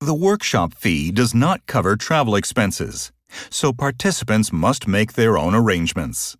The workshop fee does not cover travel expenses, so participants must make their own arrangements.